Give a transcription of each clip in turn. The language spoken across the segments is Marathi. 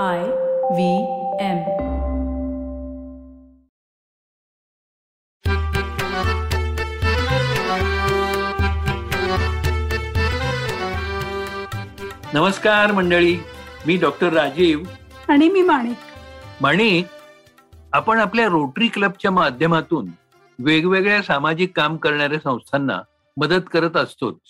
I V M. नमस्कार मंडळी मी डॉक्टर राजीव. आणि मी माणिक. माणिक आपण आपल्या रोटरी क्लबच्या माध्यमातून वेगवेगळ्या सामाजिक काम करणाऱ्या संस्थांना मदत करत असतोच.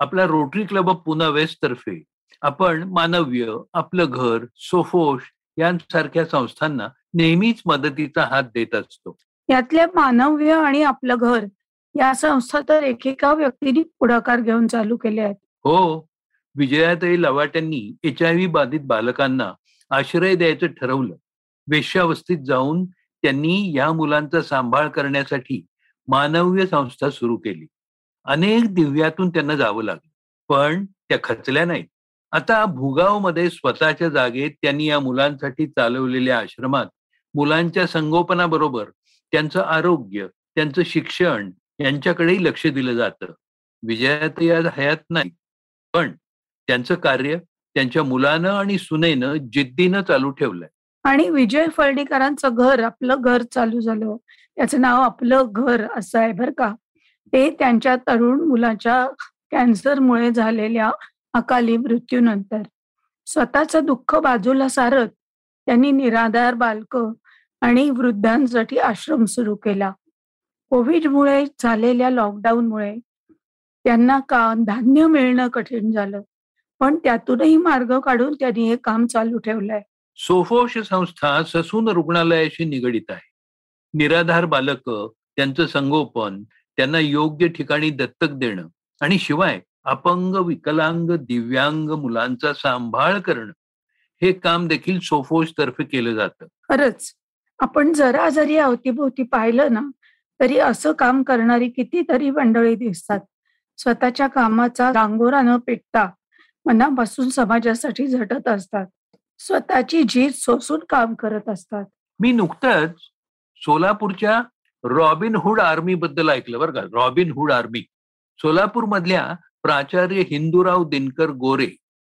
आपला Rotary club of Poona west तर्फे आपण मानव्य आपलं घर सोफोश यांसारख्या संस्थांना नेहमीच मदतीचा हात देत असतो. यातल्या मानव्य आणि आपलं घर या संस्था तर एकेका व्यक्तीने पुढाकार घेऊन चालू केले आहेत. हो. विजयाताई लवाट्यांनी एच आय व्ही बाधित बालकांना आश्रय द्यायचं ठरवलं. वेश्यावस्थेत जाऊन त्यांनी या मुलांचा सांभाळ करण्यासाठी मानव्य संस्था सुरू केली. अनेक दिव्यातून त्यांना जावं लागलं पण त्या खचल्या नाहीत. आता भुगावमध्ये स्वतःच्या जागेत त्यांनी या मुलांसाठी चालवलेल्या आश्रमात मुलांच्या संगोपनाबरोबर त्यांचं आरोग्य त्यांचं शिक्षण यांच्याकडेही लक्ष दिलं जातं. विजयात या हयात नाही. पण त्यांचं कार्य त्यांच्या मुलानं आणि सुनेनं जिद्दीनं चालू ठेवलंय. आणि विजय फळणीकरांचं घर आपलं घर चालू झालं. त्याचं नाव आपलं घर असं आहे बरं का. ते त्यांच्या तरुण मुलाच्या कॅन्सरमुळे झालेल्या अकाली मृत्यूनंतर. स्वतःचं दुःख बाजूला सारत त्यांनी निराधार बालक आणि वृद्धांसाठी आश्रम सुरू केला. कोविडमुळे झालेल्या लॉकडाऊनमुळे त्यांना का धान्य मिळणं कठीण झालं पण त्यातूनही मार्ग काढून त्यांनी हे काम चालू ठेवलंय. सोफोश संस्था ससून रुग्णालयाशी निगडित आहे. निराधार बालक त्यांचं संगोपन त्यांना योग्य ठिकाणी दत्तक देणं आणि शिवाय अपंग विकलांग दिव्यांग मुलांचा सांभाळ करणं हे काम देखील सोफोश तर्फे केलं जातं. खरंच. आपण जरा जरी अवतीभोवती पाहिलं ना तरी असं काम करणारी कितीतरी मंडळी दिसतात. स्वतःच्या कामाचा रांगोरा न पेटता मनापासून समाजासाठी झटत असतात. स्वतःची झीज सोसून काम करत असतात. मी नुकतंच सोलापूरच्या रॉबिन हुड आर्मी बद्दल ऐकलं बरं का. Robin Hood army. सोलापूर मधल्या प्राचार्य हिंदूराव दिनकर गोरे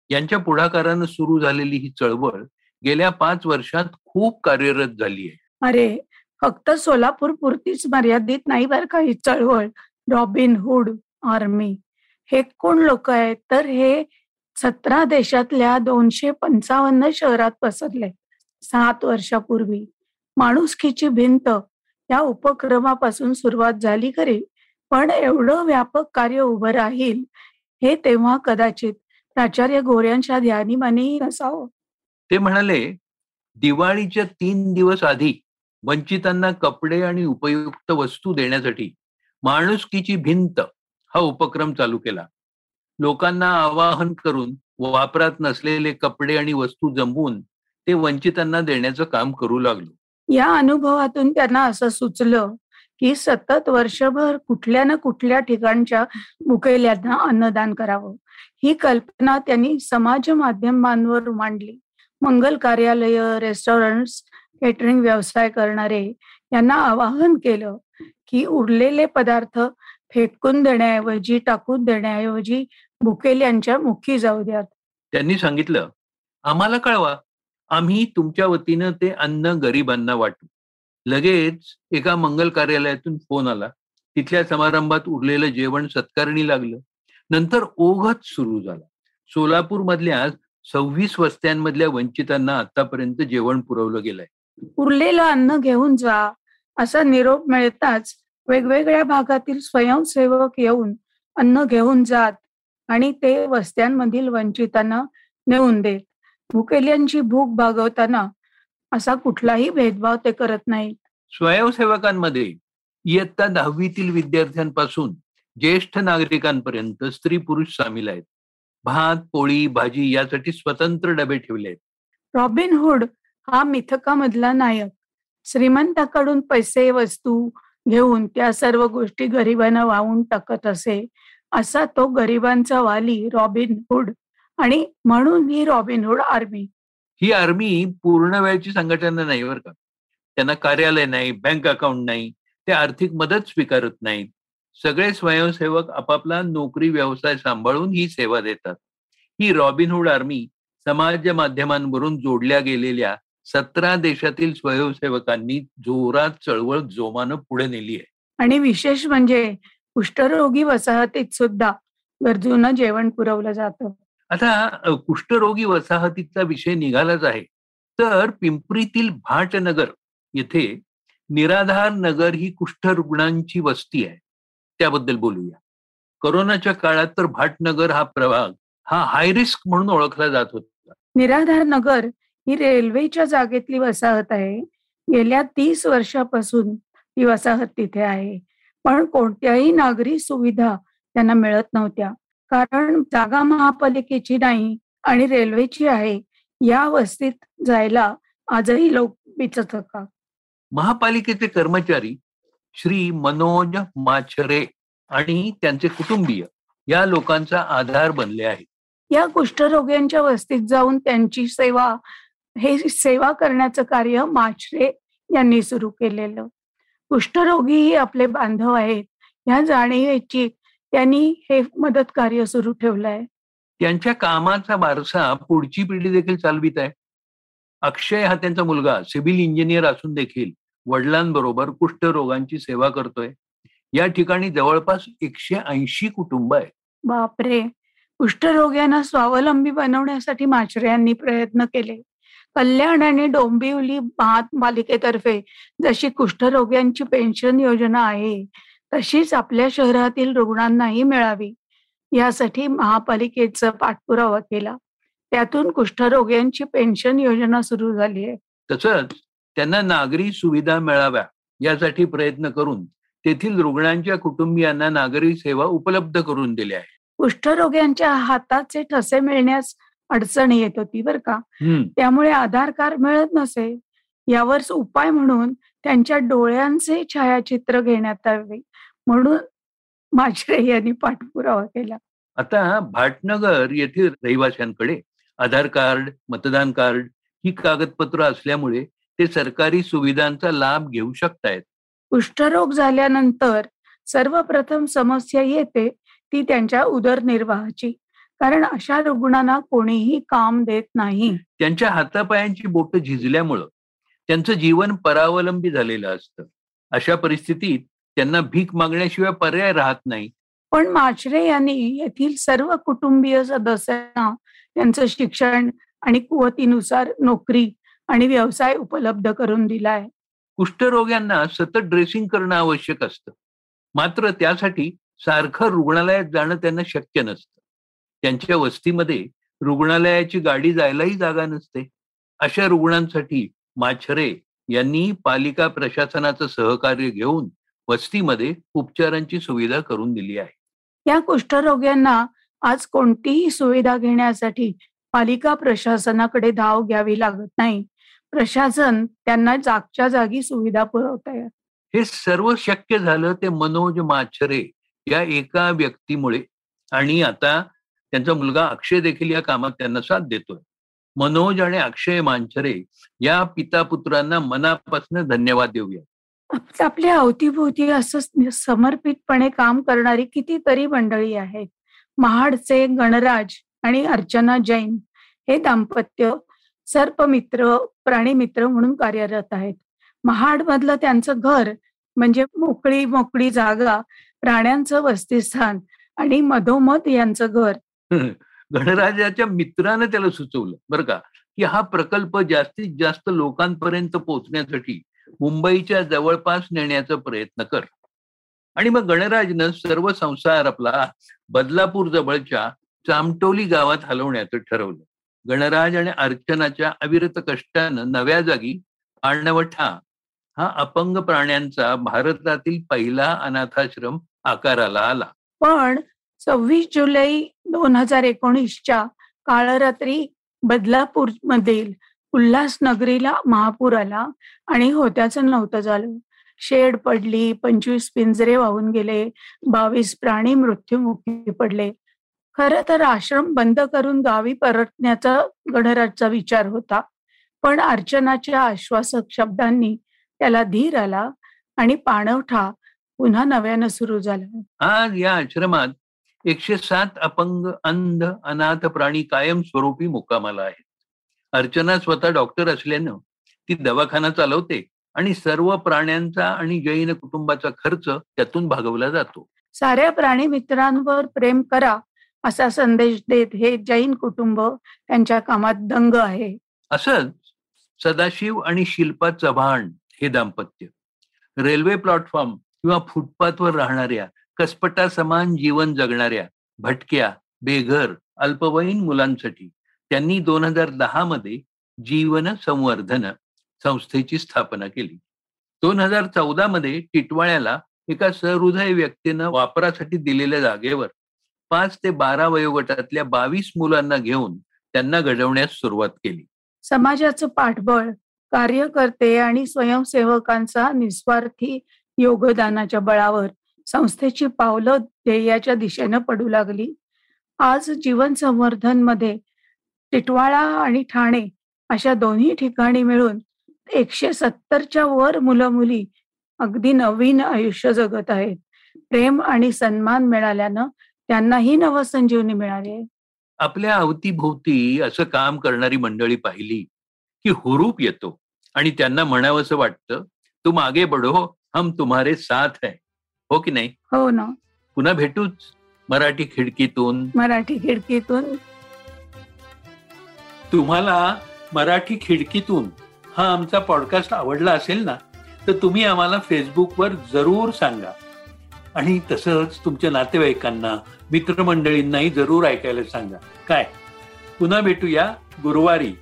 यांच्या पुढाकारानं सुरू झालेली ही चळवळ गेल्या पाच वर्षात खूप कार्यरत झाली आहे. अरे फक्त सोलापूर पुरतीच मर्यादित नाही बरं का ही चळवळ. Robin Hood army. हे कोण लोक आहेत? तर हे सतरा देशातल्या दोनशे पंचावन्न शहरात पसरले. सात वर्षापूर्वी. माणुसकीची भिंत. या उपक्रमापासून सुरुवात झाली खरी. पण एवढं व्यापक कार्य उभं राहील हे तेव्हा कदाचित प्राचार्य गोऱ्यांच्या ध्यानीमानेही नसावं. ते म्हणाले दिवाळीच्या तीन दिवस आधी वंचितांना कपडे आणि उपयुक्त वस्तू देण्यासाठी माणुसकीची भिंत हा उपक्रम चालू केला. लोकांना आवाहन करून वापरात नसलेले कपडे आणि वस्तू जमवून ते वंचितांना देण्याचं काम करू लागलो. या अनुभवातून त्यांना असं सुचलं की सतत वर्षभर कुठल्या ना कुठल्या ठिकाणच्या मुकेल्यांना अन्नदान करावं. ही कल्पना त्यांनी समाज माध्यमांवर मांडली. मंगल कार्यालय रेस्टॉरंट्स केटरिंग व्यवसाय करणारे यांना आवाहन केलं की उरलेले पदार्थ फेकून देण्याऐवजी टाकून देण्याऐवजी भुकेल्यांच्या मुखी जाऊ द्यात. त्यांनी सांगितलं आम्हाला कळवा आम्ही तुमच्या वतीनं ते अन्न गरिबांना वाटू. लगेच एका मंगल कार्यालयातून फोन आला. तिथल्या समारंभात उरलेलं जेवण सत्कारणी लागलं. नंतर ओघच सुरू झाला. सोलापूर मधल्या सव्वीस वस्त्यांमधल्या वंचितांना आतापर्यंत जेवण पुरवलं गेलंय. उरलेलं अन्न घेऊन जा असा निरोप मिळताच वेगवेगळ्या भागातील स्वयंसेवक येऊन अन्न घेऊन जात आणि ते वस्त्यांमधील वंचितांना नेऊन देत. भुकेल्यांची भूक भागवताना असा कुठलाही भेदभाव ते करत नाहीत. स्वयंसेवकांमध्ये इयत्ता दहावीतील विद्यार्थ्यांपासून ज्येष्ठ नागरिकांपर्यंत स्त्री पुरुष सामील आहेत. भात पोळी भाजी यासाठी स्वतंत्र डबे ठेवले आहेत. रॉबिन हुड हा मिथकामधला नायक. श्रीमंताकडून पैसे वस्तू घेऊन त्या सर्व गोष्टी गरिबांना वाहून टाकत असे असा तो गरिबांचा वाली रॉबिन हुड आणि म्हणून ही रॉबिन हुड आर्मी. ही आर्मी पूर्ण वेळची संघटना नाही बरं का. त्यांना कार्यालय नाही बँक अकाउंट नाही ते आर्थिक मदत स्वीकारत नाहीत. सगळे स्वयंसेवक आपापला नोकरी व्यवसाय सांभाळून ही सेवा देतात. ही रॉबिनहूड आर्मी समाज माध्यमांवरून जोडल्या गेलेल्या सतरा देशातील स्वयंसेवकांनी जोरात चळवळ जोमानं पुढे नेली आहे. आणि विशेष म्हणजे कुष्ठरोगी वसाहतीत सुद्धा गरजूंना जेवण पुरवलं जातं. आता कुष्ठरोगी वसाहतीचा विषय निघालाच आहे. तर पिंपरीतील भाटनगर येथे निराधार नगर ही कुष्ठरुग्णांची वस्ती आहे. त्याबद्दल बोलूया. कोरोनाच्या काळात तर भाटनगर हा प्रभाग हा हाय रिस्क म्हणून ओळखला जात होता. निराधार नगर ही रेल्वेच्या जागेतली वसाहत आहे. गेल्या तीस वर्षापासून ती वसाहत तिथे आहे. पण कोणत्याही नागरी सुविधा त्यांना मिळत नव्हत्या. कारण जागा महापालिकेची नाही आणि रेल्वेची आहे या वस्तीत जायला आजही लोक बिचत होता महापालिकेचे कर्मचारी श्री मनोज माछरे आणि त्यांचे कुटुंबीय या लोकांचा आधार बनले आहे या कुष्ठरोग्यांच्या वस्तीत जाऊन त्यांची सेवा हे सेवा करण्याचं कार्य माचरे यांनी सुरू केलेलं. कुष्ठरोगीही आपले बांधव आहेत. ह्या जाणीवेची त्यांनी हे मदत कार्य सुरू ठेवलं आहे त्यांच्या कामाचा वारसा पुढची पिढी देखील चालवित आहे. अक्षय हा त्यांचा मुलगा सिव्हिल इंजिनियर असून देखील वडिलांबरोबर कुष्ठरोगांची सेवा करतोय. या ठिकाणी जवळपास एकशे ऐंशी कुटुंब आहे बापरे! कुष्ठरोग्यांना स्वावलंबी बनवण्यासाठी माचरे यांनी प्रयत्न केले. कल्याण आणि डोंबिवली महापालिकेतर्फे जशी कुष्ठरोग्यांची पेन्शन योजना आहे तशीच आपल्या शहरातील रुग्णांनाही मिळावी. यासाठी महापालिकेचा पाठपुरावा केला. त्यातून कुष्ठरोग्यांची पेन्शन योजना सुरू झाली आहे. तसंच त्यांना नागरी सुविधा मिळाव्या यासाठी प्रयत्न करून तेथील रुग्णांच्या कुटुंबियांना नागरी सेवा उपलब्ध करून दिल्या आहे कुष्ठरोग्यांच्या हाताचे ठसे मिळण्यास अडचण येत होती बरं का. त्यामुळे आधार कार्ड मिळत नसे. यावर उपाय म्हणून त्यांच्या डोळ्यांचे छायाचित्र घेण्यात यावे म्हणून माशरे यांनी पाठपुरावा केला. आता भाटनगर येथील रहिवाशांकडे आधार कार्ड मतदान कार्ड ही कागदपत्र असल्यामुळे ते सरकारी सुविधांचा लाभ घेऊ शकतायत. कुष्ठरोग झाल्यानंतर सर्वप्रथम समस्या येते ती त्यांच्या उदरनिर्वाहाची. कारण अशा रुग्णांना कोणीही काम देत नाही. त्यांच्या हातापायांची बोट झिजल्यामुळं त्यांचं जीवन परावलंबी झालेलं असतं. अशा परिस्थितीत त्यांना भीक मागण्याशिवाय पर्याय राहत नाही. पण माचरे यांनी येथील सर्व कुटुंबीय सदस्यांना त्यांचं शिक्षण आणि कुवतीनुसार नोकरी आणि व्यवसाय उपलब्ध करून दिलाय. कुष्ठरोग्यांना सतत ड्रेसिंग करणं आवश्यक असतं. मात्र त्यासाठी सारखं रुग्णालयात जाणं त्यांना शक्य नसतं. त्यांच्या वस्तीमध्ये रुग्णालयाची गाडी जायलाही जागा नसते. अशा रुग्णांसाठी माछरे यांनी पालिका प्रशासनाचं सहकार्य घेऊन वस्तीमध्ये उपचारांची सुविधा करून दिली आहे. या कुष्ठरोग्यांना आज कोणतीही सुविधा घेण्यासाठी पालिका प्रशासनाकडे धाव घ्यावी लागत नाही. प्रशासन त्यांना जागच्या जागी सुविधा पुरवत आहे हे सर्व शक्य झालं ते मनोज माछरे या एका व्यक्तीमुळे आणि आता त्यांचा मुलगा अक्षय देखील या कामात त्यांना साथ देतोय. मनोज आणि अक्षय मांछरे या पिता पुत्रांना मनापासून धन्यवाद देऊया. आप- आपल्या अवतीभोवती असं समर्पितपणे काम करणारी कितीतरी मंडळी आहेत. महाडचे गणराज आणि अर्चना जैन हे दाम्पत्य सर्पमित्र प्राणीमित्र म्हणून कार्यरत आहेत. महाड मधलं त्यांचं घर म्हणजे मोकळी मोकळी जागा प्राण्यांचं वसतिस्थान आणि मधोमध यांचं घर. गणराजाच्या मित्रानं त्याला सुचवलं बरं का? की हा प्रकल्प जास्तीत जास्त लोकांपर्यंत पोहोचण्यासाठी मुंबईच्या जवळपास नेण्याचा प्रयत्न कर. आणि मग गणराजनं सर्व संसार आपला बदलापूर जवळच्या चामटोली गावात हलवण्याचं ठरवलं. गणराज आणि अर्चनाच्या अविरत कष्टानं नव्या जागी पाणवठा हा अपंग प्राण्यांचा भारतातील पहिला अनाथाश्रम आकाराला आला. पण सव्वीस जुलै दोन हजार एकोणीसच्या काळरात्री बदलापूर मधील उल्हासनगरीला महापूर आला आणि होत्याचं नव्हतं झालं. शेड पडली पंचवीस पिंजरे वाहून गेले बावीस प्राणी मृत्युमुखी पडले. खरं तर आश्रम बंद करून गावी परतण्याचा गणराजचा विचार होता पण अर्चनाच्या आश्वासक शब्दांनी त्याला धीर आला आणि पाणवठा पुन्हा नव्यानं सुरू झाला. आज या आश्रमात एकशे सात अपंग अंध अनाथ प्राणी कायम स्वरूपी मुक्कामाला आहेत. अर्चना स्वतः डॉक्टर असल्यानं ती दवाखाना चालवते आणि सर्व प्राण्यांचा आणि जैन कुटुंबाचा खर्च त्यातून भागवला जातो. साऱ्या प्राणी मित्रांवर प्रेम करा असा संदेश देत हे जैन कुटुंब त्यांच्या कामात दंग आहे. असंच सदाशिव आणि शिल्पा चव्हाण हे दाम्पत्य. रेल्वे प्लॅटफॉर्म किंवा फुटपाथवर राहणाऱ्या कसपटा समान जीवन जगणाऱ्या भटक्या बेघर अल्पवयीन मुलांसाठी त्यांनी दोन हजार दहा मध्ये जीवन संवर्धन संस्थेची स्थापना केली. दोन हजार चौदा मध्ये टिटवाळ्याला एका सहृदय व्यक्तीनं वापरासाठी दिलेल्या जागेवर पाच ते बारा वयोगटातल्या बावीस मुलांना घेऊन त्यांना घडवण्यास सुरुवात केली. समाजाचं पाठबळ कार्यकर्ते आणि स्वयंसेवकांचा निस्वार्थी योगदानाच्या बळावर संस्थेची पावलं ध्येयाच्या दिशेनं पडू लागली. आज जीवन संवर्धनमध्ये टिटवाळा आणि ठाणे अशा दोन्ही ठिकाणी मिळून एकशे सत्तरच्या वर मुलं मुली अगदी नवीन आयुष्य जगत आहेत. प्रेम आणि सन्मान मिळाल्यानं त्यांनाही नवसंजीवनी मिळाली आहे. आपल्या अवतीभोवती असं काम करणारी मंडळी पाहिली की हुरूप येतो आणि त्यांना म्हणावंसं वाटतं तू मागे बढो हम तुम्हारे साथ है. हो की नाही? हो ना. पुन्हा भेटूच मराठी खिडकीतून? मराठी खिडकीतून. तुम्हाला मराठी खिडकीतून हा आमचा पॉडकास्ट आवडला असेल ना तर तुम्ही आम्हाला फेसबुकवर जरूर सांगा. आणि तसंच तुमच्या नातेवाईकांना मित्रमंडळींनाही जरूर ऐकायला सांगा. काय? पुन्हा भेटूया गुरुवारी.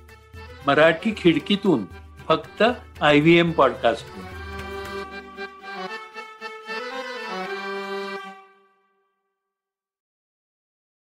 मराठी खिडकीतून फक्त आय व्ही एम पॉडकास्ट